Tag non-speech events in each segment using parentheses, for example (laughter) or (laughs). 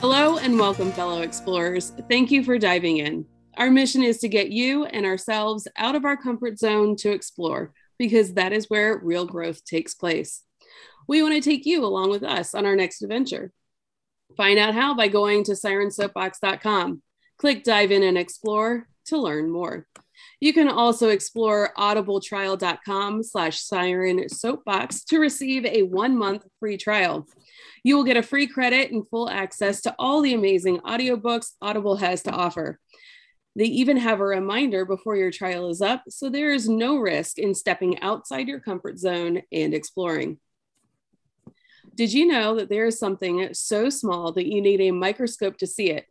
Hello and welcome, fellow explorers. Thank you for diving in. Our mission is to get you and ourselves out of our comfort zone to explore, because that is where real growth takes place. We want to take you along with us on our next adventure. Find out how by going to sirensoapbox.com. Click dive in and explore to learn more. You can also explore audibletrial.com slash siren soapbox to receive a one month free trial. You will get a free credit and full access to all the amazing audiobooks Audible has to offer. They even have a reminder before your trial is up, so there is no risk in stepping outside your comfort zone and exploring. Did you know that there is something so small that you need a microscope to see it?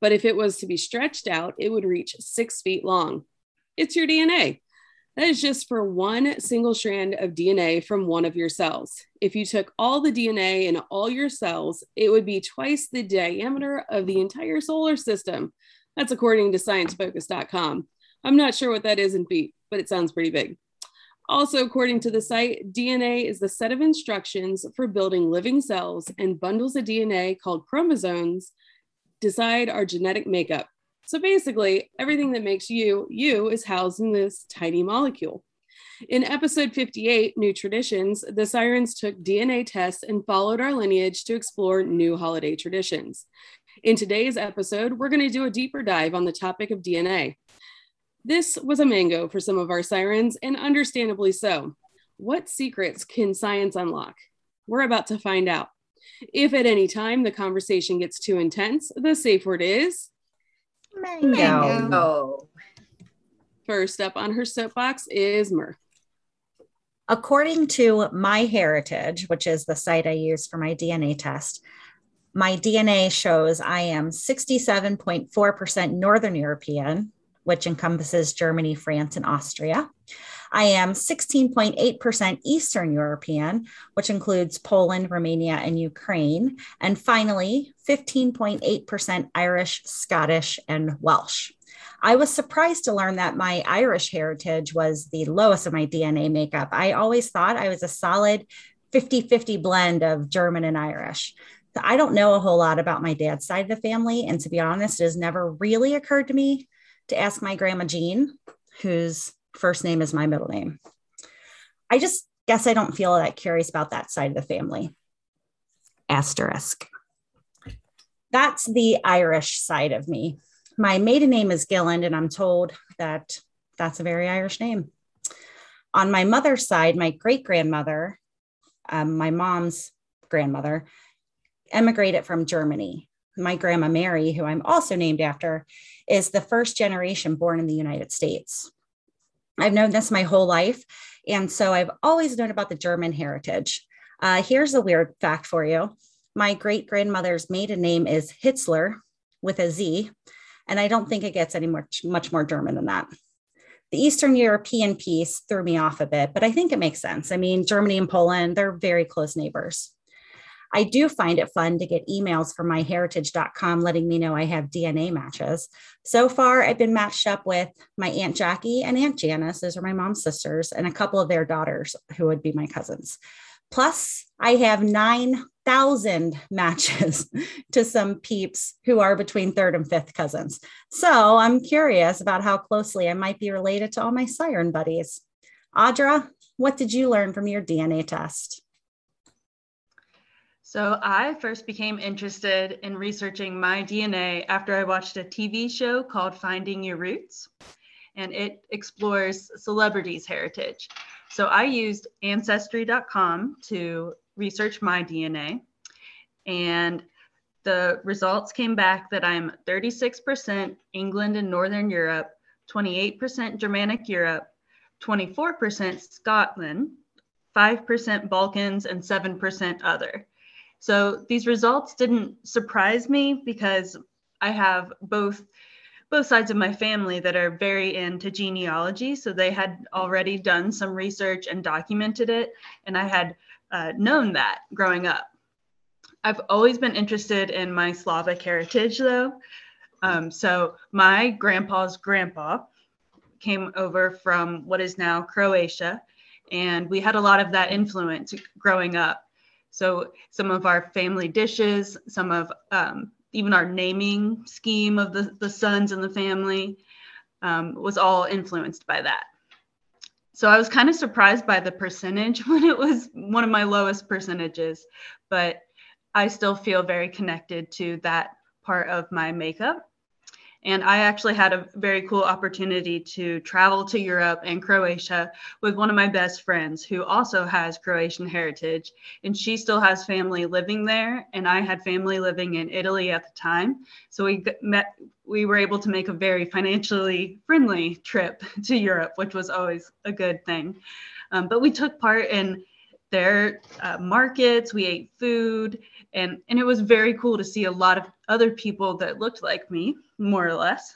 But if it was to be stretched out, it would reach six feet long. It's your DNA. That is just for one single strand of DNA from one of your cells. If you took all the DNA in all your cells, it would be twice the diameter of the entire solar system. That's according to sciencefocus.com. I'm not sure what that is in feet, but it sounds pretty big. Also, according to the site, DNA is the set of instructions for building living cells, and bundles of DNA called chromosomes decide our genetic makeup. So basically, everything that makes you, you, is housed in this tiny molecule. In episode 58, New Traditions, the Sirens took DNA tests and followed our lineage to explore new holiday traditions. In today's episode, we're going to do a deeper dive on the topic of DNA. This was a mango for some of our sirens, and understandably so. What secrets can science unlock? We're about to find out. If at any time the conversation gets too intense, the safe word is Mango. Mango. First up on her soapbox is Myrrh. According to MyHeritage, which is the site I use for my DNA test, my DNA shows I am 67.4% Northern European, which encompasses Germany, France, and Austria. I am 16.8% Eastern European, which includes Poland, Romania, and Ukraine. And finally, 15.8% Irish, Scottish, and Welsh. I was surprised to learn that my Irish heritage was the lowest of my DNA makeup. I always thought I was a solid 50 50 blend of German and Irish. I don't know a whole lot about my dad's side of the family. And to be honest, it has never really occurred to me to ask my grandma Jean, whose first name is my middle name. I just guess I don't feel that curious about that side of the family. Asterisk. That's the Irish side of me. My maiden name is Gilland, and I'm told that that's a very Irish name. On my mother's side, my great grandmother, um, my mom's grandmother, emigrated from Germany. My grandma Mary, who I'm also named after, is the first generation born in the United States. I've known this my whole life. And so I've always known about the German heritage. Uh, here's a weird fact for you my great grandmother's maiden name is Hitzler with a Z, and I don't think it gets any much, much more German than that. The Eastern European piece threw me off a bit, but I think it makes sense. I mean, Germany and Poland, they're very close neighbors. I do find it fun to get emails from myheritage.com letting me know I have DNA matches. So far, I've been matched up with my Aunt Jackie and Aunt Janice. Those are my mom's sisters, and a couple of their daughters who would be my cousins. Plus, I have 9,000 (laughs) matches to some peeps who are between third and fifth cousins. So I'm curious about how closely I might be related to all my siren buddies. Audra, what did you learn from your DNA test? So I first became interested in researching my DNA after I watched a TV show called Finding Your Roots, and it explores celebrities' heritage. So I used Ancestry.com to research my DNA, and the results came back that I'm 36% England and Northern Europe, 28% Germanic Europe, 24% Scotland, 5% Balkans, and 7% other. So these results didn't surprise me because I have both both sides of my family that are very into genealogy. So they had already done some research and documented it. And I had uh, known that growing up. I've always been interested in my Slavic heritage, though. Um, so my grandpa's grandpa came over from what is now Croatia, and we had a lot of that influence growing up. So some of our family dishes, some of um, even our naming scheme of the, the sons in the family um, was all influenced by that. So I was kind of surprised by the percentage (laughs) when it was one of my lowest percentages, but I still feel very connected to that part of my makeup. And I actually had a very cool opportunity to travel to Europe and Croatia with one of my best friends who also has Croatian heritage. And she still has family living there. And I had family living in Italy at the time. So we met, we were able to make a very financially friendly trip (laughs) to Europe, which was always a good thing. Um, but we took part in their uh, markets, we ate food, and and it was very cool to see a lot of other people that looked like me more or less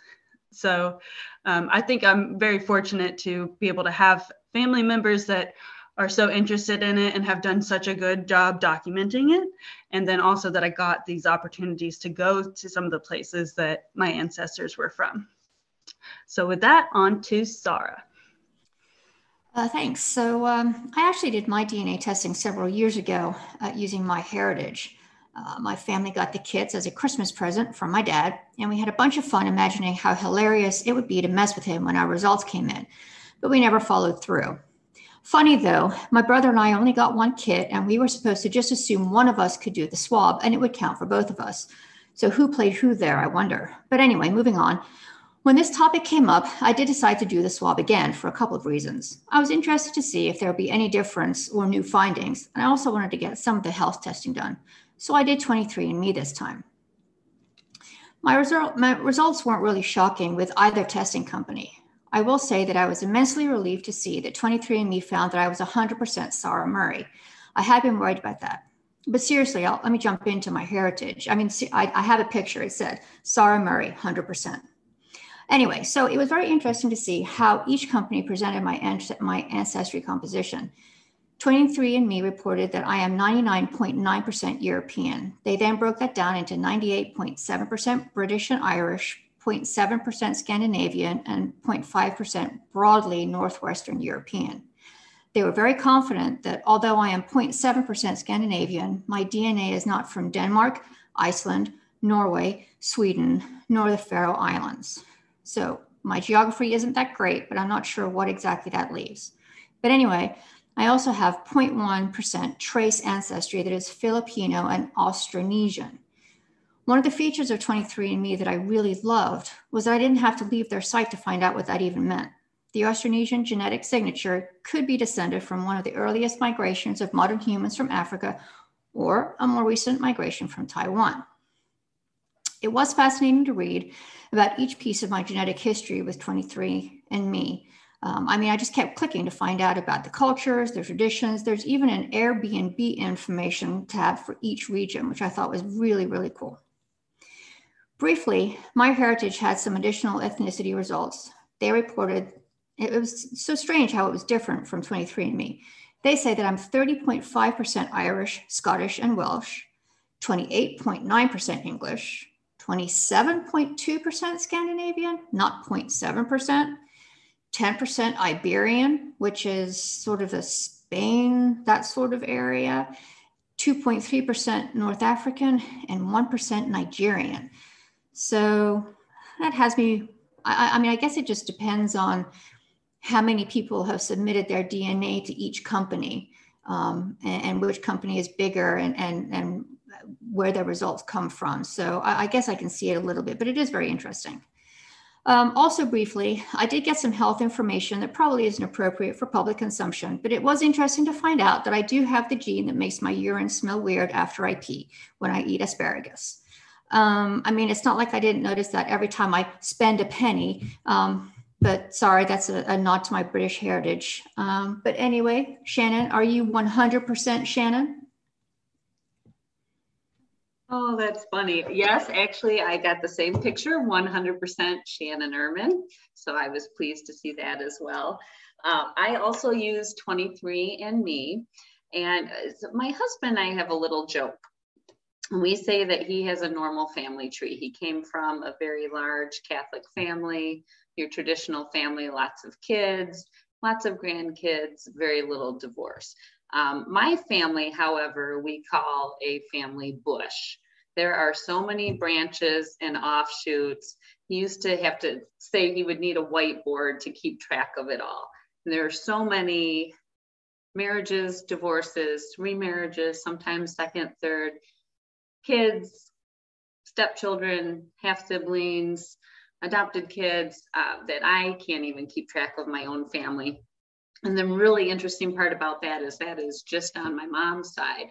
so um, i think i'm very fortunate to be able to have family members that are so interested in it and have done such a good job documenting it and then also that i got these opportunities to go to some of the places that my ancestors were from so with that on to sarah uh, thanks. So, um, I actually did my DNA testing several years ago uh, using MyHeritage. Uh, my family got the kits as a Christmas present from my dad, and we had a bunch of fun imagining how hilarious it would be to mess with him when our results came in, but we never followed through. Funny though, my brother and I only got one kit, and we were supposed to just assume one of us could do the swab and it would count for both of us. So, who played who there, I wonder. But anyway, moving on. When this topic came up, I did decide to do the swab again for a couple of reasons. I was interested to see if there would be any difference or new findings, and I also wanted to get some of the health testing done. So I did 23andMe this time. My, result, my results weren't really shocking with either testing company. I will say that I was immensely relieved to see that 23andMe found that I was 100% Sarah Murray. I had been worried about that. But seriously, I'll, let me jump into my heritage. I mean, see, I, I have a picture. It said Sarah Murray, 100%. Anyway, so it was very interesting to see how each company presented my, my ancestry composition. 23andMe reported that I am 99.9% European. They then broke that down into 98.7% British and Irish, 0.7% Scandinavian, and 0.5% broadly Northwestern European. They were very confident that although I am 0.7% Scandinavian, my DNA is not from Denmark, Iceland, Norway, Sweden, nor the Faroe Islands. So my geography isn't that great, but I'm not sure what exactly that leaves. But anyway, I also have 0.1% trace ancestry that is Filipino and Austronesian. One of the features of 23andMe that I really loved was I didn't have to leave their site to find out what that even meant. The Austronesian genetic signature could be descended from one of the earliest migrations of modern humans from Africa or a more recent migration from Taiwan. It was fascinating to read about each piece of my genetic history with 23andMe um, I mean, I just kept clicking to find out about the cultures, the traditions. There's even an Airbnb information tab for each region, which I thought was really, really cool. Briefly, MyHeritage had some additional ethnicity results. They reported it was so strange how it was different from 23andMe. They say that I'm 30.5% Irish, Scottish, and Welsh, 28.9% English, 27.2% Scandinavian, not 0.7%, 10% Iberian, which is sort of a Spain, that sort of area, 2.3% North African, and 1% Nigerian. So that has me, I, I, mean, I guess it just depends on how many people have submitted their DNA to each company um, and, and, which company is bigger and, and, and where their results come from. So I, I guess I can see it a little bit, but it is very interesting. Um, also, briefly, I did get some health information that probably isn't appropriate for public consumption, but it was interesting to find out that I do have the gene that makes my urine smell weird after I pee when I eat asparagus. Um, I mean, it's not like I didn't notice that every time I spend a penny. Um, but sorry, that's a, a, nod to my British heritage. Um, but anyway, Shannon, are you 100% Shannon? Oh, that's funny. Yes, actually, I got the same picture 100% Shannon Ehrman. So I was pleased to see that as well. Uh, I also use 23andMe. And my husband and I have a little joke. We say that he has a normal family tree. He came from a very large Catholic family, your traditional family, lots of kids, lots of grandkids, very little divorce. Um, my family, however, we call a family bush. There are so many branches and offshoots. He used to have to say he would need a whiteboard to keep track of it all. And there are so many marriages, divorces, remarriages, sometimes second, third, kids, stepchildren, half siblings, adopted kids uh, that I can't even keep track of my own family. And the really interesting part about that is that is just on my mom's side.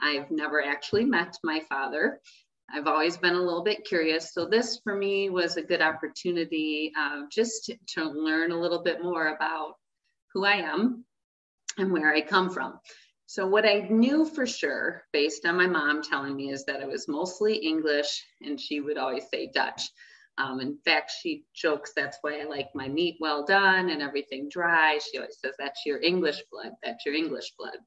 I've never actually met my father. I've always been a little bit curious. So, this for me was a good opportunity uh, just to, to learn a little bit more about who I am and where I come from. So, what I knew for sure, based on my mom telling me, is that it was mostly English and she would always say Dutch. Um, in fact, she jokes that's why I like my meat well done and everything dry. She always says that's your English blood. That's your English blood.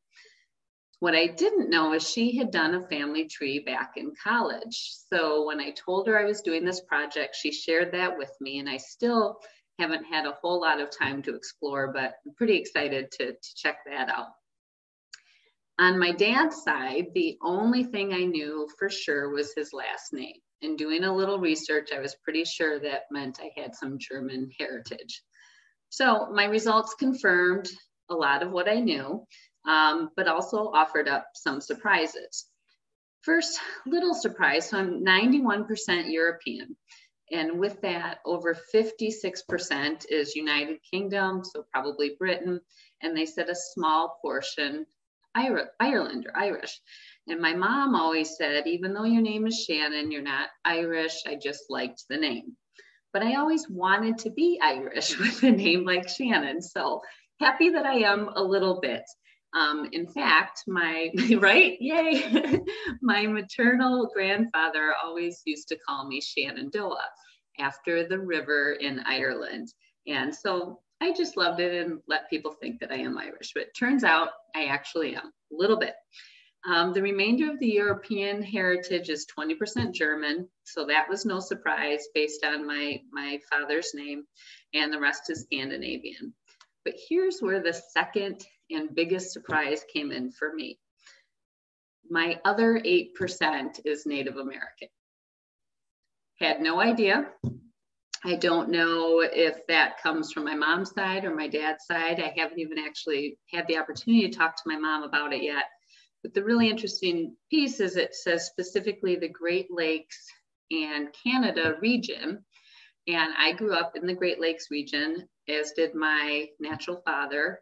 What I didn't know is she had done a family tree back in college. So when I told her I was doing this project, she shared that with me, and I still haven't had a whole lot of time to explore, but I'm pretty excited to, to check that out. On my dad's side, the only thing I knew for sure was his last name in doing a little research, I was pretty sure that meant I had some German heritage. So my results confirmed a lot of what I knew, um, but also offered up some surprises. First, little surprise, so I'm 91% European. And with that, over 56% is United Kingdom, so probably Britain. And they said a small portion Ireland or Irish. And my mom always said, even though your name is Shannon, you're not Irish. I just liked the name. But I always wanted to be Irish (laughs) with a name like Shannon. So happy that I am a little bit. Um, in fact, my, (laughs) right? Yay. (laughs) my maternal grandfather always used to call me Shenandoah after the river in Ireland. And so I just loved it and let people think that I am Irish. But it turns out I actually am a little bit. Um, the remainder of the European heritage is 20% German, so that was no surprise based on my, my father's name, and the rest is Scandinavian. But here's where the second and biggest surprise came in for me. My other 8% is Native American. Had no idea. I don't know if that comes from my mom's side or my dad's side. I haven't even actually had the opportunity to talk to my mom about it yet. But the really interesting piece is it says specifically the Great Lakes and Canada region. And I grew up in the Great Lakes region, as did my natural father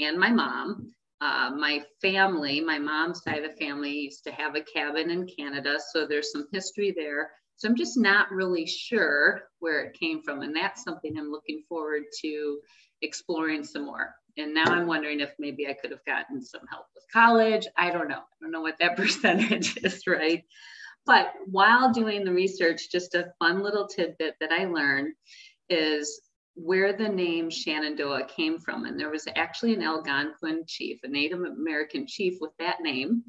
and my mom. Uh, my family, my mom's side of the family, used to have a cabin in Canada. So there's some history there. So I'm just not really sure where it came from. And that's something I'm looking forward to exploring some more. And now I'm wondering if maybe I could have gotten some help with college. I don't know. I don't know what that (laughs) percentage is, right? But while doing the research, just a fun little tidbit that I learned is where the name Shenandoah came from. And there was actually an Algonquin chief, a Native American chief with that name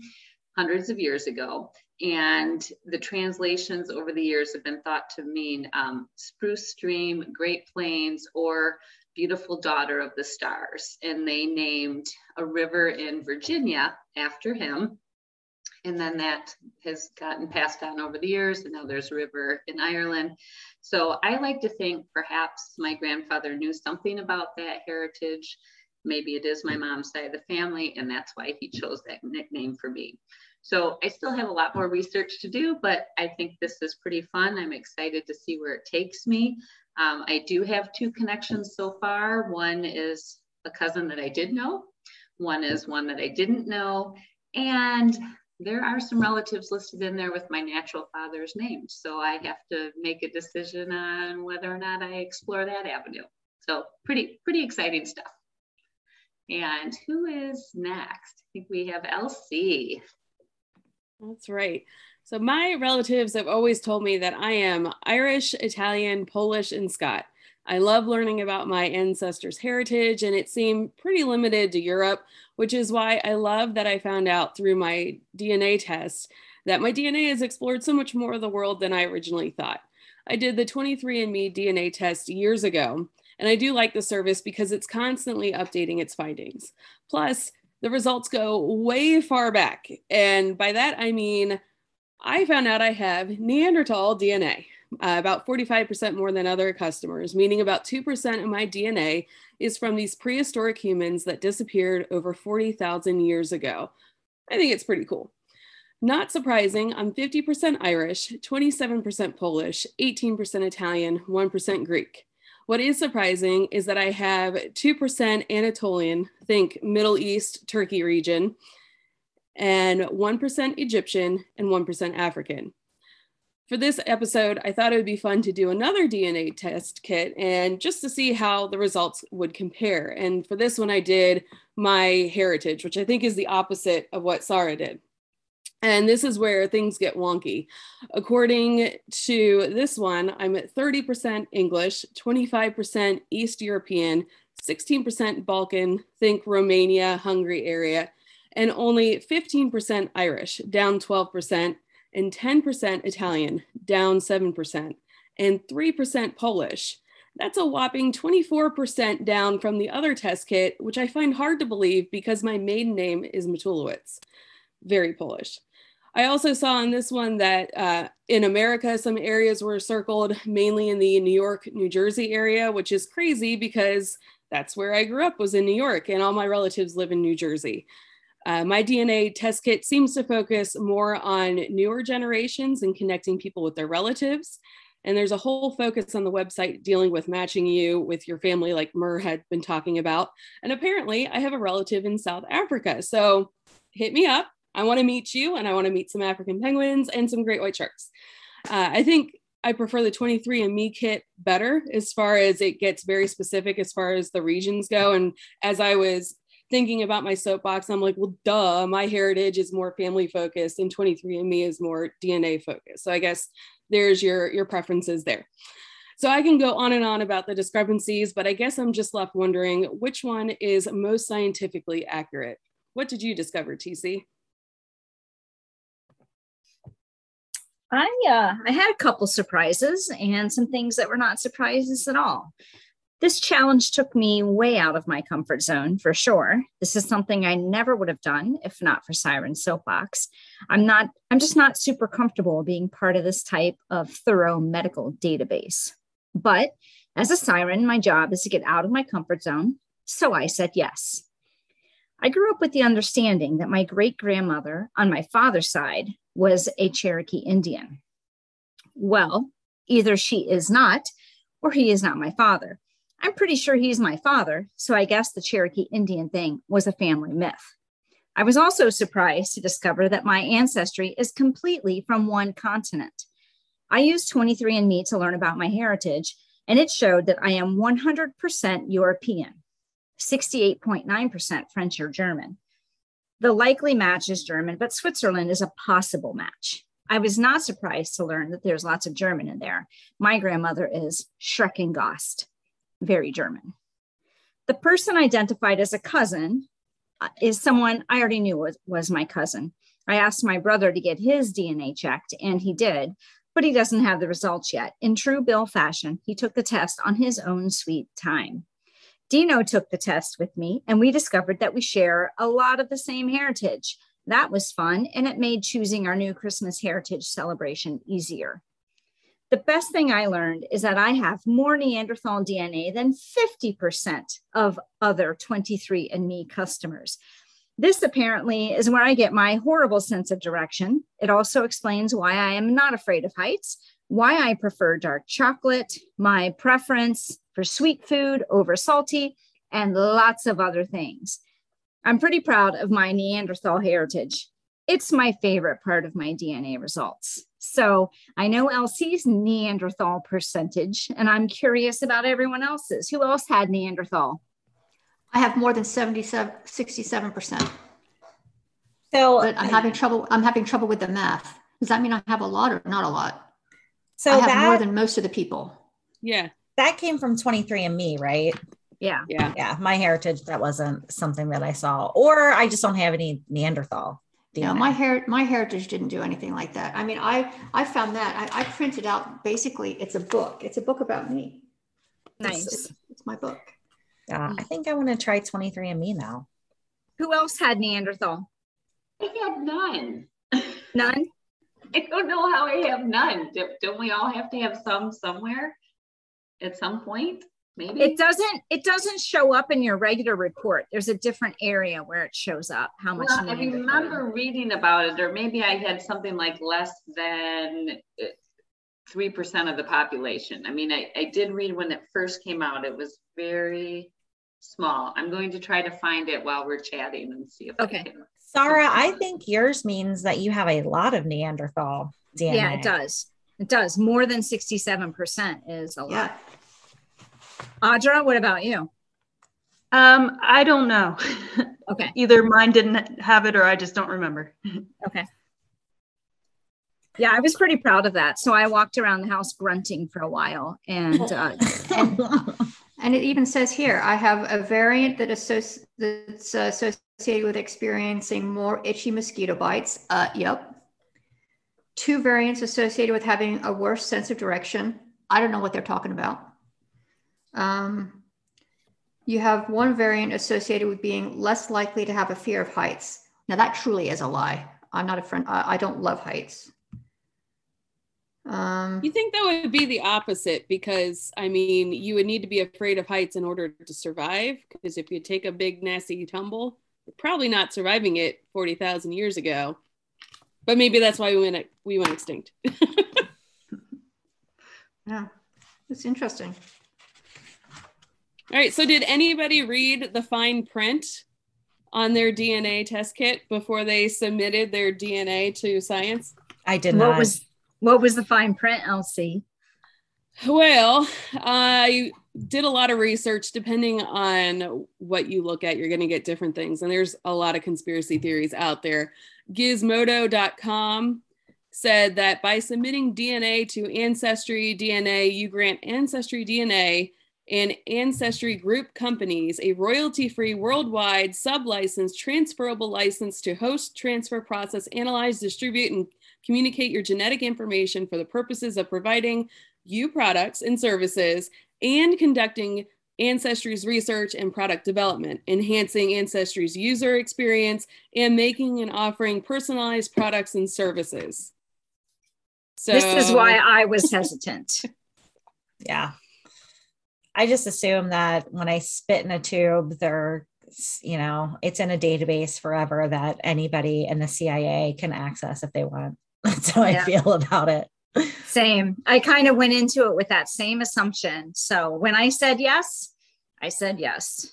hundreds of years ago. And the translations over the years have been thought to mean um, spruce stream, Great Plains, or beautiful daughter of the stars. And they named a river in Virginia after him. And then that has gotten passed on over the years. And now there's a river in Ireland. So I like to think perhaps my grandfather knew something about that heritage. Maybe it is my mom's side of the family, and that's why he chose that nickname for me. So I still have a lot more research to do, but I think this is pretty fun. I'm excited to see where it takes me. Um, I do have two connections so far. One is a cousin that I did know. One is one that I didn't know. And there are some relatives listed in there with my natural father's name. So I have to make a decision on whether or not I explore that avenue. So pretty, pretty exciting stuff. And who is next? I think we have Elsie. That's right. So my relatives have always told me that I am Irish, Italian, Polish, and Scot. I love learning about my ancestors' heritage, and it seemed pretty limited to Europe, which is why I love that I found out through my DNA test that my DNA has explored so much more of the world than I originally thought. I did the 23andMe DNA test years ago, and I do like the service because it's constantly updating its findings. Plus, the results go way far back. And by that, I mean, I found out I have Neanderthal DNA, uh, about 45% more than other customers, meaning about 2% of my DNA is from these prehistoric humans that disappeared over 40,000 years ago. I think it's pretty cool. Not surprising, I'm 50% Irish, 27% Polish, 18% Italian, 1% Greek. What is surprising is that I have 2% Anatolian, think Middle East, Turkey region, and 1% Egyptian and 1% African. For this episode, I thought it would be fun to do another DNA test kit and just to see how the results would compare. And for this one, I did MyHeritage, which I think is the opposite of what Sarah did. And this is where things get wonky. According to this one, I'm at 30% English, 25% East European, 16% Balkan, think Romania, Hungary area, and only 15% Irish, down 12%, and 10% Italian, down 7%, and 3% Polish. That's a whopping 24% down from the other test kit, which I find hard to believe because my maiden name is Matulowicz. Very Polish. I also saw in this one that uh, in America, some areas were circled mainly in the New York, New Jersey area, which is crazy because that's where I grew up was in New York and all my relatives live in New Jersey. Uh, my DNA test kit seems to focus more on newer generations and connecting people with their relatives. And there's a whole focus on the website dealing with matching you with your family, like Mur had been talking about. And apparently, I have a relative in South Africa. So hit me up I want to meet you and I want to meet some African penguins and some great white sharks. Uh, I think I prefer the 23andMe kit better as far as it gets very specific as far as the regions go. And as I was thinking about my soapbox, I'm like, well, duh, MyHeritage is more family focused and 23andMe is more DNA focused. So I guess there's your, your preferences there. So I can go on and on about the discrepancies, but I guess I'm just left wondering which one is most scientifically accurate. What did you discover, TC? I uh, I had a couple surprises and some things that were not surprises at all. This challenge took me way out of my comfort zone for sure. This is something I never would have done if not for Siren Soapbox. I'm not I'm just not super comfortable being part of this type of thorough medical database. But as a siren, my job is to get out of my comfort zone, so I said yes. I grew up with the understanding that my great grandmother on my father's side was a Cherokee Indian. Well, either she is not, or he is not my father. I'm pretty sure he's my father, so I guess the Cherokee Indian thing was a family myth. I was also surprised to discover that my ancestry is completely from one continent. I used 23andMe to learn about my heritage, and it showed that I am 100% European, 68.9% French or German, the likely match is German, but Switzerland is a possible match. I was not surprised to learn that there's lots of German in there. My grandmother is Schreckengast, very German. The person identified as a cousin uh, is someone I already knew was, was my cousin. I asked my brother to get his DNA checked, and he did, but he doesn't have the results yet. In true Bill fashion, he took the test on his own sweet time. Dino took the test with me, and we discovered that we share a lot of the same heritage. That was fun, and it made choosing our new Christmas heritage celebration easier. The best thing I learned is that I have more Neanderthal DNA than 50% of other 23andMe customers. This apparently is where I get my horrible sense of direction. It also explains why I am not afraid of heights, why I prefer dark chocolate, my preference for sweet food over salty, and lots of other things. I'm pretty proud of my Neanderthal heritage. It's my favorite part of my DNA results. So I know Elsie's Neanderthal percentage, and I'm curious about everyone else's. Who else had Neanderthal? I have more than 77, 67%. So But I'm um, having trouble, I'm having trouble with the math. Does that mean I have a lot or not a lot? so I have that more than most of the people. Yeah. that came from 23andme, right? Yeah. Yeah. Yeah, MyHeritage that wasn't something that I saw or I just don't have any Neanderthal. You know, my hair, MyHeritage didn't do anything like that. I mean, I, I found that, I, I printed out, basically, it's a book. It's a book about me. Nice. It's, it's my book. Yeah, I mm. think I want to try 23andme now. Who else had Neanderthal? I had none. (laughs) None? I don't know how I have none. Don't we all have to have some somewhere at some point? Maybe. It doesn't it doesn't show up in your regular report. There's a different area where it shows up how much Well, I Neanderthal. remember reading about it, or maybe I had something like less than uh, three percent of the population. I mean, I, I did read when it first came out, it was very small. I'm going to try to find it while we're chatting and see if I Okay. can. Sarah, I think yours means that you have a lot of Neanderthal DNA. Yeah, it does. It does. More than 67% is a lot. Yeah. Audra, what about you? Um, I don't know. (laughs) Okay. Either mine didn't have it or I just don't remember. Okay. Yeah, I was pretty proud of that. So I walked around the house grunting for a while and uh, (laughs) And it even says here, I have a variant that associ- that's uh, associated with experiencing more itchy mosquito bites. Uh, yep. Two variants associated with having a worse sense of direction. I don't know what they're talking about. Um, you have one variant associated with being less likely to have a fear of heights. Now that truly is a lie. I'm not a friend. I, I don't love heights. Um, You think that would be the opposite because I mean, you would need to be afraid of heights in order to survive. Because if you take a big nasty tumble, you're probably not surviving it forty thousand years ago. But maybe that's why we went we went extinct. (laughs) yeah, it's interesting. All right. So did anybody read the fine print on their DNA test kit before they submitted their DNA to science? I did what not. was what was the fine print, Elsie? Well, I did a lot of research. Depending on what you look at, you're going to get different things. And there's a lot of conspiracy theories out there. Gizmodo.com said that by submitting DNA to Ancestry DNA, you grant Ancestry DNA and Ancestry Group companies a royalty free worldwide sub license, transferable license to host, transfer, process, analyze, distribute, and communicate your genetic information for the purposes of providing you products and services and conducting Ancestry's research and product development, enhancing Ancestry's user experience, and making and offering personalized products and services. So This is why I was hesitant. (laughs) yeah. I just assume that when I spit in a tube, they're, you know, it's in a database forever that anybody in the CIA can access if they want. (laughs) That's how Yeah. I feel about it. (laughs) Same. I kind of went into it with that same assumption. So when I said yes, I said yes.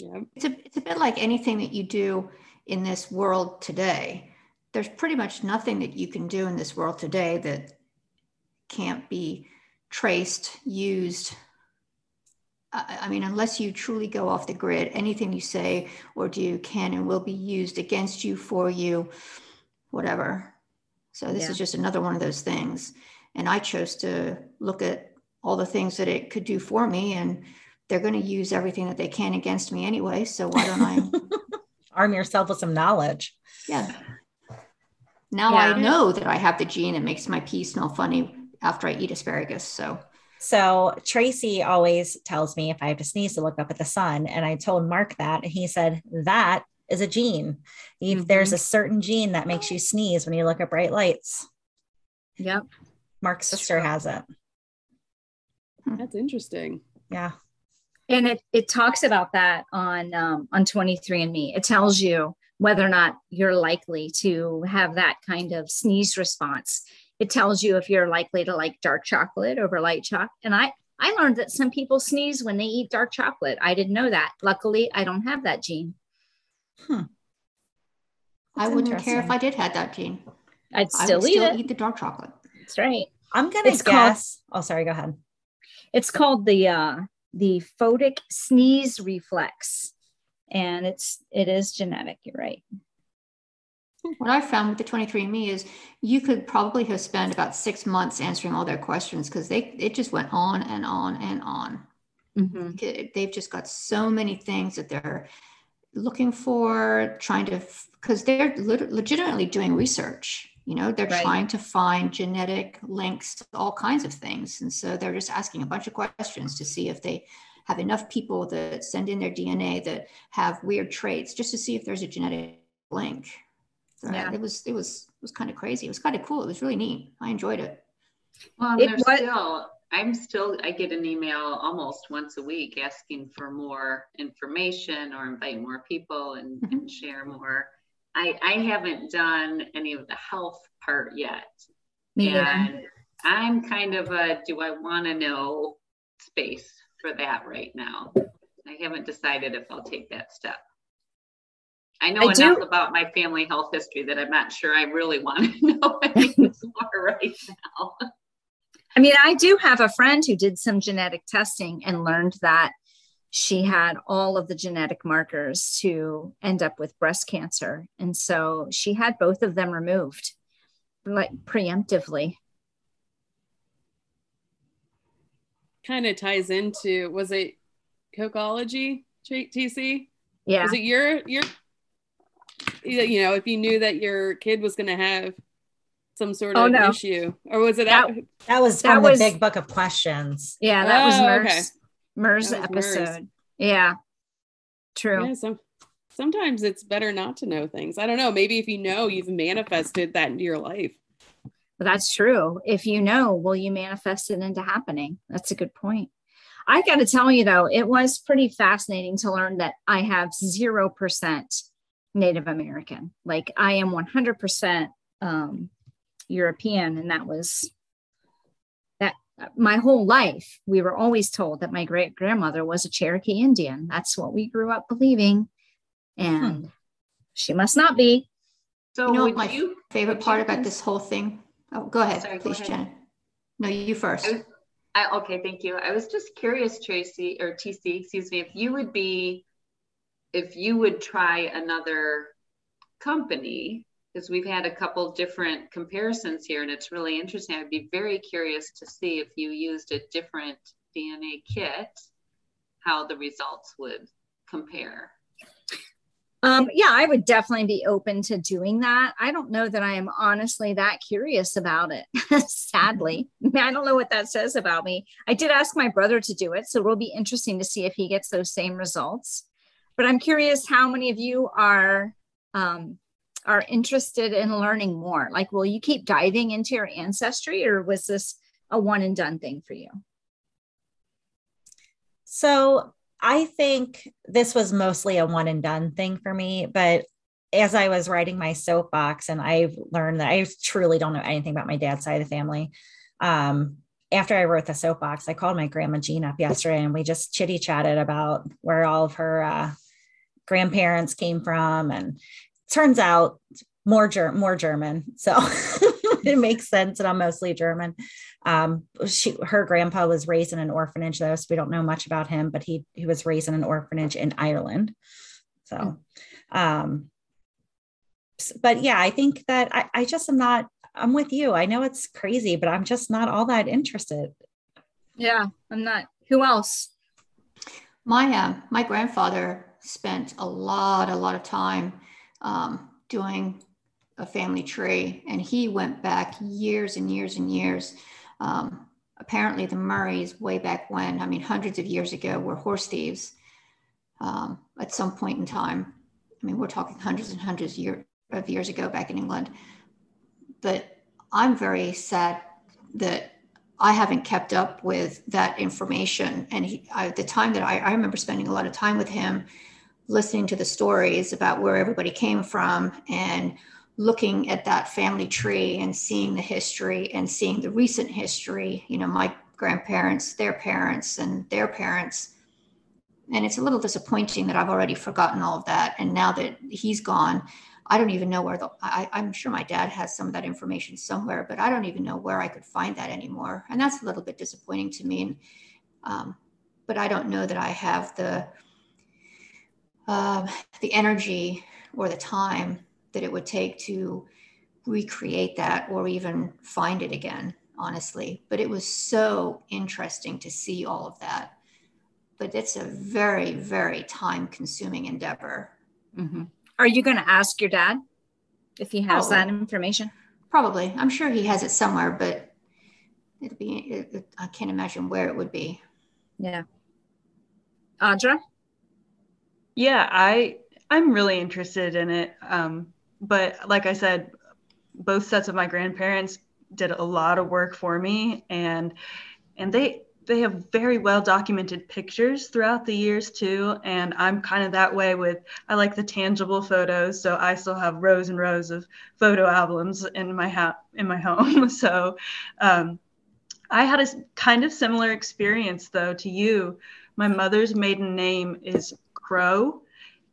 Yeah. It's a, it's a bit like anything that you do in this world today. There's pretty much nothing that you can do in this world today that can't be traced, used. I, mean, unless you truly go off the grid, anything you say or do can and will be used against you, for you, whatever. So this Yeah. is just another one of those things. And I chose to look at all the things that it could do for me and they're going to use everything that they can against me anyway. So why don't I? (laughs) Arm yourself with some knowledge. yeah. Now Yeah. I know that I have the gene that makes my pee smell funny after I eat asparagus. So So Tracy always tells me if I have to sneeze to look up at the sun. And I told Mark that, and he said, that is a gene. If there's a certain gene that makes you sneeze when you look at bright lights. Yep. Mark's sister has it. That's interesting. Yeah. And it, it talks about that on um, on 23andMe. It tells you whether or not you're likely to have that kind of sneeze response. It tells you if you're likely to like dark chocolate over light chocolate. And I I learned that some people sneeze when they eat dark chocolate. I didn't know that. Luckily, I don't have that gene. I That's wouldn't care if. I did have that gene. I'd I still would eat still it. eat the dark chocolate. That's right. I'm gonna It's called- guess. oh, sorry, go ahead. It's called the uh, the photic sneeze reflex, and it's it is genetic. You're right. What I found with the 23andMe is you could probably have spent about six months answering all their questions because they it just went on and on and on. Mm-hmm. They've just got so many things that they're looking for, trying to because they're legitimately doing research. You know, they're right. trying to find genetic links to all kinds of things, and so they're just asking a bunch of questions to see if they have enough people that send in their DNA that have weird traits, just to see if there's a genetic link. So yeah. it was it was it was kind of crazy. It was kind of cool. It was really neat. I enjoyed it. Well, it was, still I'm still I get an email almost once a week asking for more information or invite more people and, mm-hmm. and share more. I I haven't done any of the health part yet. Me and either. I'm kind of a do I want to know space for that right now. I haven't decided if I'll take that step. I know I enough do. about my family health history that I'm not sure I really want to (laughs) know any (laughs) more right now. I mean, I do have a friend who did some genetic testing and learned that she had all of the genetic markers to end up with breast cancer. And so she had both of them removed, like preemptively. Kind of ties into was it Cocology, TC? Yeah. Was it your your you know, if you knew that your kid was going to have some sort oh, of no. issue, or was it that? That, that was that was, the big book of questions. Yeah, that oh, was Mer's okay. Mer's episode. Mer's. Yeah, true. Yeah, some, sometimes it's better not to know things. I don't know. Maybe if you know, you've manifested that into your life. That's true. If you know, will you manifest it into happening? That's a good point. I got to tell you though, it was pretty fascinating to learn that I have 0% Native American. Like I am 100% um, European, and that was that my whole life. We were always told that my great grandmother was a Cherokee Indian. That's what we grew up believing, and hmm. she must not be. So, you know, my you, favorite part about this whole thing. Oh, go ahead, Sorry, please, Jen. No, you first. I was, I, okay, thank you. I was just curious, Tracy or TC, excuse me, if you would be if you would try another company, because we've had a couple different comparisons here and it's really interesting. I'd be very curious to see if you used a different DNA kit, how the results would compare. Um, yeah, I would definitely be open to doing that. I don't know that I am honestly that curious about it, (laughs) sadly. I don't know what that says about me. I did ask my brother to do it, so it'll be interesting to see if he gets those same results but I'm curious how many of you are um, are interested in learning more. Like, will you keep diving into your ancestry, or was this a one and done thing for you? So I think this was mostly a one and done thing for me, but as I was writing my soapbox, and I've learned that I truly don't know anything about my dad's side of the family. Um, after I wrote the soapbox, I called my grandma Jean up yesterday, and we just chitty chatted about where all of her uh, grandparents came from and turns out more ger- more german. So (laughs) it makes sense that i'm mostly german. Um, she her grandpa was raised in an orphanage though so we don't know much about him but he he was raised in an orphanage in ireland. So um but yeah i think that i, I just am not i'm with you. I know it's crazy but i'm just not all that interested. Yeah i'm not. Who else? My uh, my grandfather spent a lot, a lot of time um, doing a family tree, and he went back years and years and years. Um, apparently, the Murrays, way back when, I mean, hundreds of years ago, were horse thieves um, at some point in time. I mean, we're talking hundreds and hundreds of, year, of years ago back in England. But I'm very sad that I haven't kept up with that information. And he, I, the time that I, I remember spending a lot of time with him, listening to the stories about where everybody came from and looking at that family tree and seeing the history and seeing the recent history, you know, my grandparents, their parents, and their parents. And it's a little disappointing that I've already forgotten all of that. And now that he's gone, I don't even know where the, I, am sure my dad has some of that information somewhere, but I don't even know where I could find that anymore. And that's a little bit disappointing to me. And, um, but I don't know that I have the, um, the energy or the time that it would take to recreate that or even find it again, honestly. But it was so interesting to see all of that. But it's a very, very time consuming endeavor. Mm-hmm. Are you going to ask your dad if he has oh, that information? Probably. I'm sure he has it somewhere, but it'd be, it, it, I can't imagine where it would be. Yeah. Audra? Yeah, I I'm really interested in it. Um, but like I said, both sets of my grandparents did a lot of work for me, and and they they have very well documented pictures throughout the years too. And I'm kind of that way with I like the tangible photos, so I still have rows and rows of photo albums in my house in my (laughs) home. so um, I had a kind of similar experience though to you. My mother's maiden name is Crow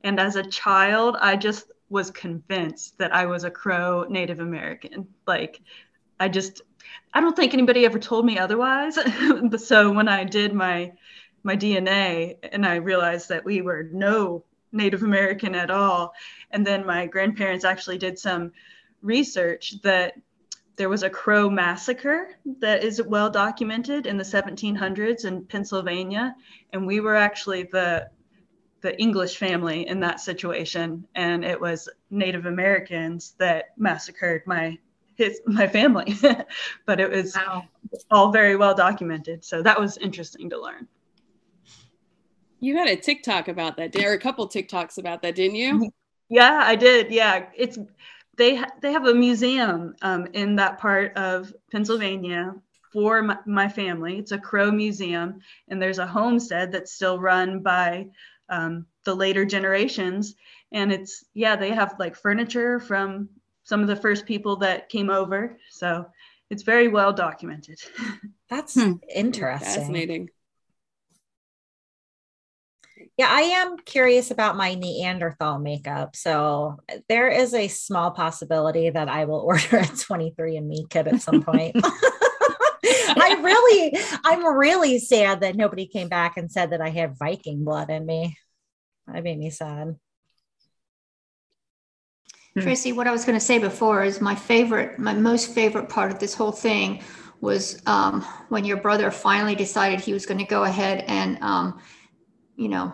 and as a child, I just was convinced that I was a Crow Native American. Like, I just, I don't think anybody ever told me otherwise. (laughs) so when I did my my DNA and I realized that we were no Native American at all, and then my grandparents actually did some research that there was a Crow massacre that is well documented in the 1700s in Pennsylvania, and we were actually the the English family in that situation, and it was Native Americans that massacred my his my family. (laughs) but it was wow. all very well documented, so that was interesting to learn. You had a TikTok about that, or a couple TikToks about that, didn't you? Yeah, I did. Yeah, it's they ha- they have a museum um, in that part of Pennsylvania for my, my, family. It's a Crow museum, and there's a homestead that's still run by um, the later generations. And it's, yeah, they have like furniture from some of the first people that came over. So it's very well documented. (laughs) That's hmm. interesting. Fascinating. Yeah, I am curious about my Neanderthal makeup. So there is a small possibility that I will (laughs) order a 23andMe kit at some point. (laughs) I really, I'm really sad that nobody came back and said that I had Viking blood in me. That made me sad. Hmm. Tracy, what I was going to say before is my favorite, my most favorite part of this whole thing was um, when your brother finally decided he was going to go ahead and, um, you know,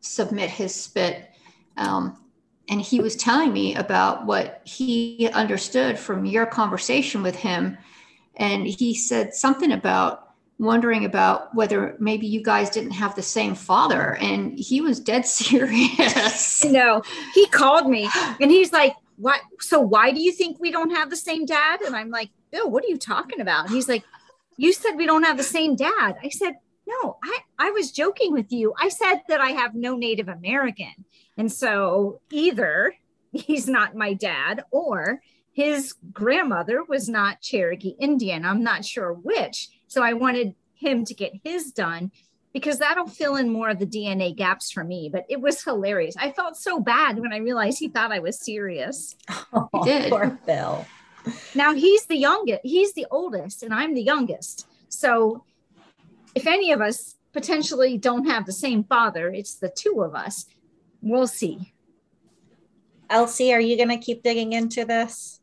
submit his spit. Um, and he was telling me about what he understood from your conversation with him. And he said something about wondering about whether maybe you guys didn't have the same father. And he was dead (laughs) serious. No he called me and he's like what so why do you think we don't have the same dad? And i'm like bill what are you talking about? And he's like you said we don't have the same dad. I said no i i was joking with you. I said that i have no native american. And so either he's not my dad or his grandmother was not cherokee indian i'm not sure which so I wanted him to get his done because that'll fill in more of the DNA gaps for me. But it was hilarious. I felt so bad when I realized he thought I was serious. Oh, (laughs) he did. Poor Bill. Now he's the youngest, he's the oldest, and I'm the youngest. So if any of us potentially don't have the same father, it's the two of us. We'll see. Elsie, are you going to keep digging into this?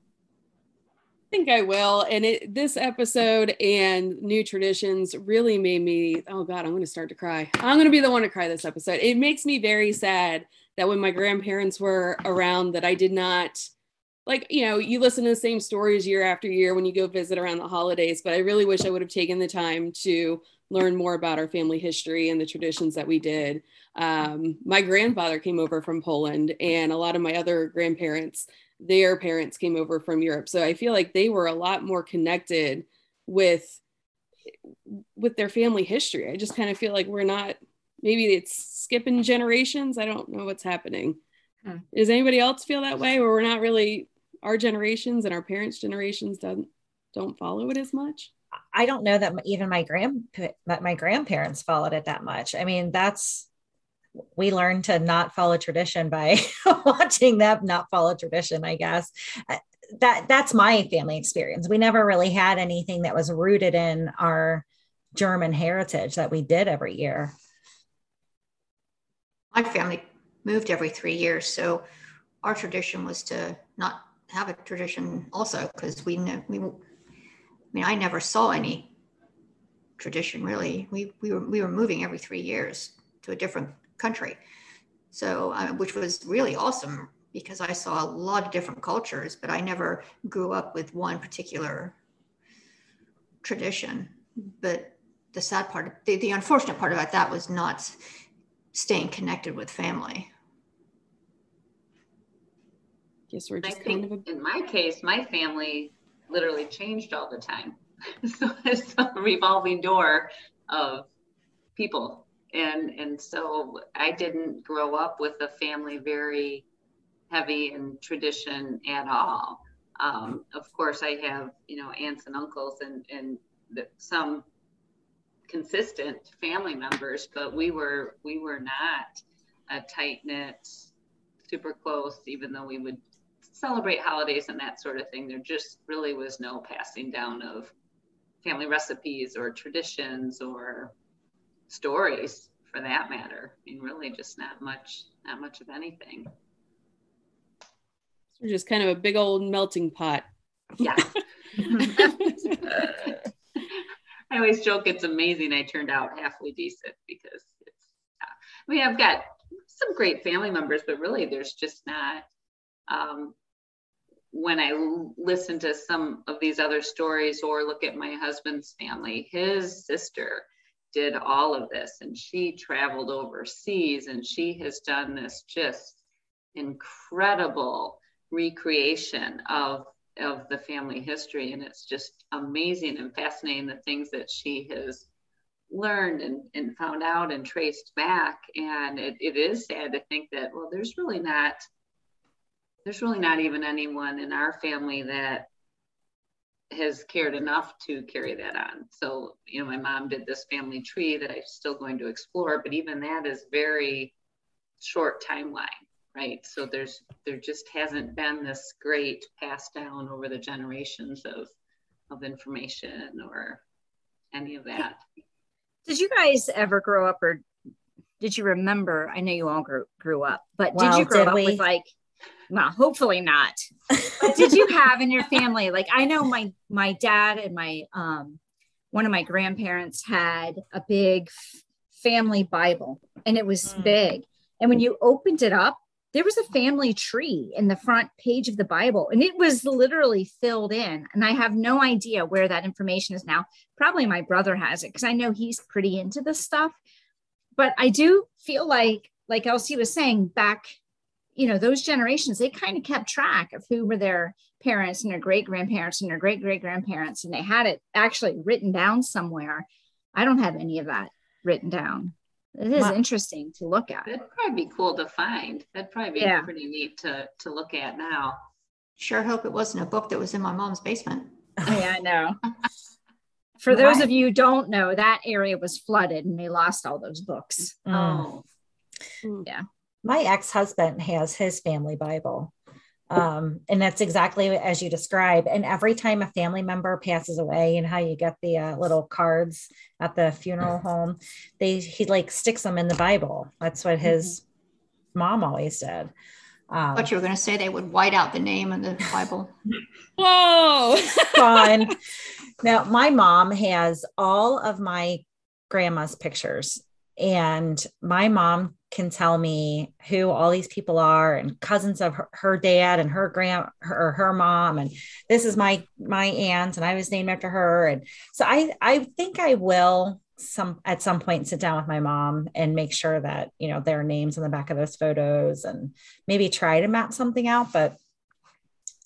Think I will. And it, this episode and new traditions really made me, oh God, I'm going to start to cry. I'm going to be the one to cry this episode. It makes me very sad that when my grandparents were around that I did not like, you know, you listen to the same stories year after year when you go visit around the holidays, but I really wish I would have taken the time to learn more about our family history and the traditions that we did. Um, my grandfather came over from Poland and a lot of my other grandparents their parents came over from Europe. So I feel like they were a lot more connected with with their family history. I just kind of feel like we're not maybe it's skipping generations. I don't know what's happening. Hmm. Does anybody else feel that way or we're not really our generations and our parents' generations don't don't follow it as much? I don't know that even my grand that my grandparents followed it that much. I mean, that's we learn to not follow tradition by (laughs) watching them not follow tradition i guess. Uh, that that's my family experience. We never really had anything that was rooted in our german heritage that we did every year. My family moved every three years so our tradition was to not have a tradition also because we ne- we I mean I never saw any tradition really. We we were we were moving every three years to a different country, so uh, which was really awesome because I saw a lot of different cultures, but I never grew up with one particular tradition. But the sad part, the, the unfortunate part about that was not staying connected with family. Guess we're I just kind of a in my case, my family literally changed all the time. (laughs) so it's a revolving door of people. And and so I didn't grow up with a family very heavy in tradition at all. Um, of course, I have you know aunts and uncles and and the, some consistent family members, but we were we were not a tight knit, super close. Even though we would celebrate holidays and that sort of thing, there just really was no passing down of family recipes or traditions or stories for that matter. I mean, really, just not much, not much of anything. we're just kind of a big old melting pot. Yeah. (laughs) I always joke it's amazing I turned out halfway decent because it's. I mean, I've got some great family members, but really there's just not, um, when I listen to some of these other stories or look at my husband's family, his sister did all of this and she traveled overseas and she has done this just incredible recreation of of the family history. And it's just amazing and fascinating the things that she has learned and, and found out and traced back. And it, it is sad to think that well there's really not there's really not even anyone in our family that has cared enough to carry that on so you know my mom did this family tree that i'm still going to explore but even that is very short timeline right so there's there just hasn't been this great pass down over the generations of of information or any of that Did you guys ever grow up or did you remember? I know you all grew, grew up, but did you grow did up we? with like, well, hopefully not. But did you have in your family, like I know my my dad and my um one of my grandparents had a big family Bible and it was Mm. big. And when you opened it up, there was a family tree in the front page of the Bible and it was literally filled in. And I have no idea where that information is now. Probably my brother has it because I know he's pretty into this stuff. But I do feel like, like Elsie was saying, back, you know, those generations, they kind of kept track of who were their parents and their great grandparents and their great great grandparents. And they had it actually written down somewhere. I don't have any of that written down. It is My- interesting to look at. that'd probably be cool to find that'd probably be Yeah. pretty neat to to look at now Sure hope it wasn't a book that was in my mom's basement. (laughs) Yeah, I know. (laughs) For those of you who don't know, that area was flooded and they lost all those books. Mm. oh my ex-husband has his family bible um, and that's exactly as you describe and every time a family member passes away and how you get the uh, little cards at the funeral home they he like sticks them in the bible that's what his mom always did um, But you were going to say they would white out the name in the Bible. (laughs) Whoa! (laughs) fun. Now, my mom has all of my grandma's pictures, and my mom can tell me who all these people are and cousins of her, her dad and her grand her, her mom. And this is my my aunt and I was named after her. And so I I think I will some at some point sit down with my mom and make sure that you know their names on the back of those photos and maybe try to map something out. But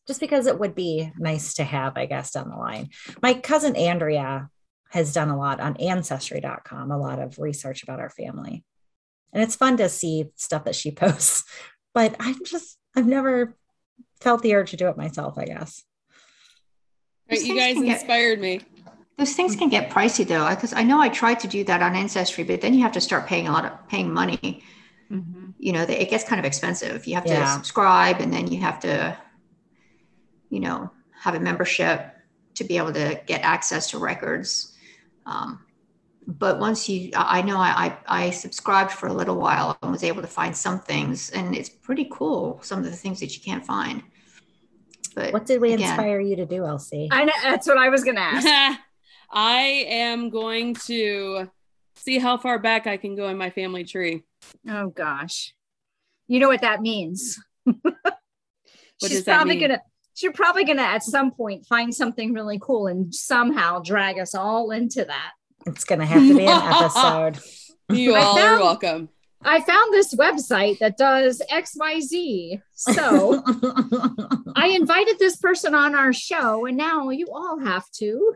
just because it would be nice to have, I guess, down the line. My cousin Andrea has done a lot on ancestry.com, a lot of research about our family. And it's fun to see stuff that she (laughs) posts, but I'm just, I've never felt the urge to do it myself, I guess. Right, you guys inspired me. Those things can get pricey though, because I know I tried to do that on Ancestry, but then you have to start paying a lot of paying money. Mm-hmm. You know, it gets kind of expensive. You have to subscribe, and then you have to, you know, have a membership to be able to get access to records. Um, but once you, I I know I, I I subscribed for a little while and was able to find some things, and it's pretty cool. Some of the things that you can't find. But What did we again, inspire you to do, Elsie? I know that's what I was gonna ask. (laughs) I am going to see how far back I can go in my family tree. Oh gosh. You know what that means. (laughs) she's does that probably mean? gonna she's probably gonna at some point find something really cool and somehow drag us all into that. It's going to have to be an (laughs) episode. You I all are welcome. I found this website that does XYZ. So (laughs) I invited this person on our show, and now you all have to.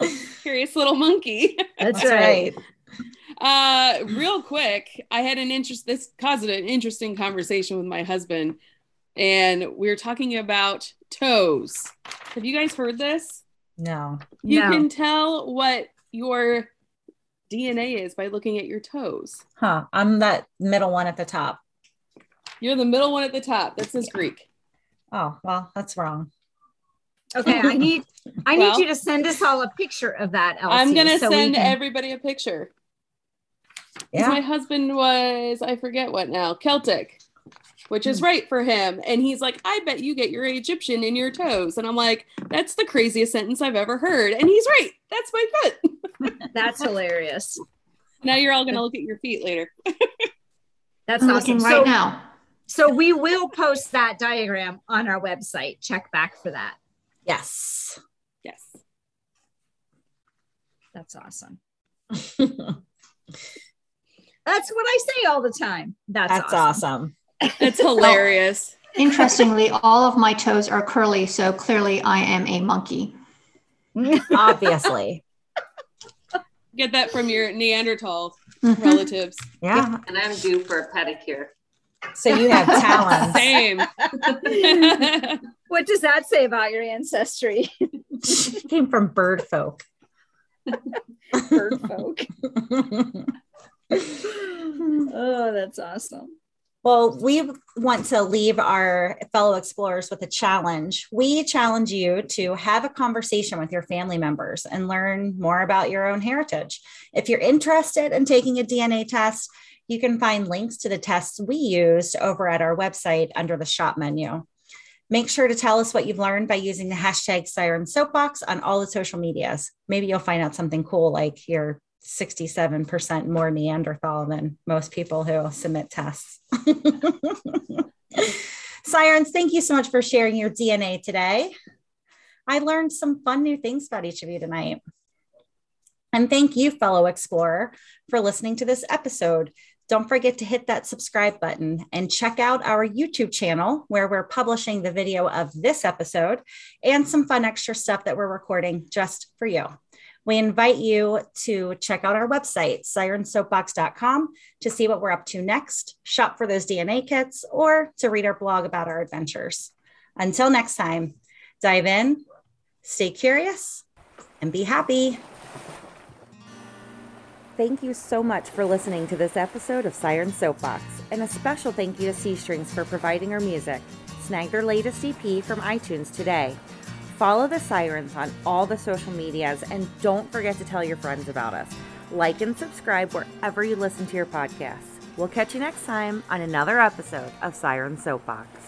(laughs) Curious little monkey. That's, That's right. right. Uh, real quick, I had an interest. This caused an interesting conversation with my husband, and we are talking about toes. Have you guys heard this? No. You No. can tell what your DNA is by looking at your toes. Huh. I'm that middle one at the top. You're the middle one at the top. That says Greek. Oh, well, that's wrong. Okay, I need I Well- need you to send us all a picture of that. Elsie, I'm gonna so send can- everybody a picture. Yeah. My husband was, I forget what now, Celtic, which is Hmm. right for him. And he's like, I bet you get your Egyptian in your toes. And I'm like, that's the craziest sentence I've ever heard. And he's right. That's my foot. (laughs) That's hilarious. Now you're all going to look at your feet later. (laughs) That's I'm awesome. looking so, right now. so we will post that diagram on our website. Check back for that. Yes. Yes. That's awesome. (laughs) That's what I say all the time. That's, That's awesome. awesome. That's hilarious. Interestingly, all of my toes are curly, so clearly I am a monkey. Obviously. Get that from your Neanderthal Mhm. relatives. Yeah. And I'm due for a pedicure. So you have talents. Same. (laughs) What does that say about your ancestry? She came from bird folk. Bird folk. (laughs) Oh, that's awesome. Well, we want to leave our fellow explorers with a challenge. We challenge you to have a conversation with your family members and learn more about your own heritage. If you're interested in taking a DNA test, you can find links to the tests we used over at our website under the shop menu. Make sure to tell us what you've learned by using the hashtag Siren Soapbox on all the social medias. Maybe you'll find out something cool like you're 67% more Neanderthal than most people who submit tests. (laughs) Sirens, thank you so much for sharing your DNA today. I learned some fun new things about each of you tonight. And thank you, fellow explorer, for listening to this episode. Don't forget to hit that subscribe button and check out our YouTube channel where we're publishing the video of this episode and some fun extra stuff that we're recording just for you. We invite you to check out our website, sirensoapbox.com, to see what we're up to next, shop for those DNA kits, or to read our blog about our adventures. Until next time, dive in, stay curious, and be happy. Thank you so much for listening to this episode of Siren Soapbox, and a special thank you to C Strings for providing our music. Snag their latest EP from iTunes today. Follow the Sirens on all the social medias and don't forget to tell your friends about us. Like and subscribe wherever you listen to your podcasts. We'll catch you next time on another episode of Siren Soapbox.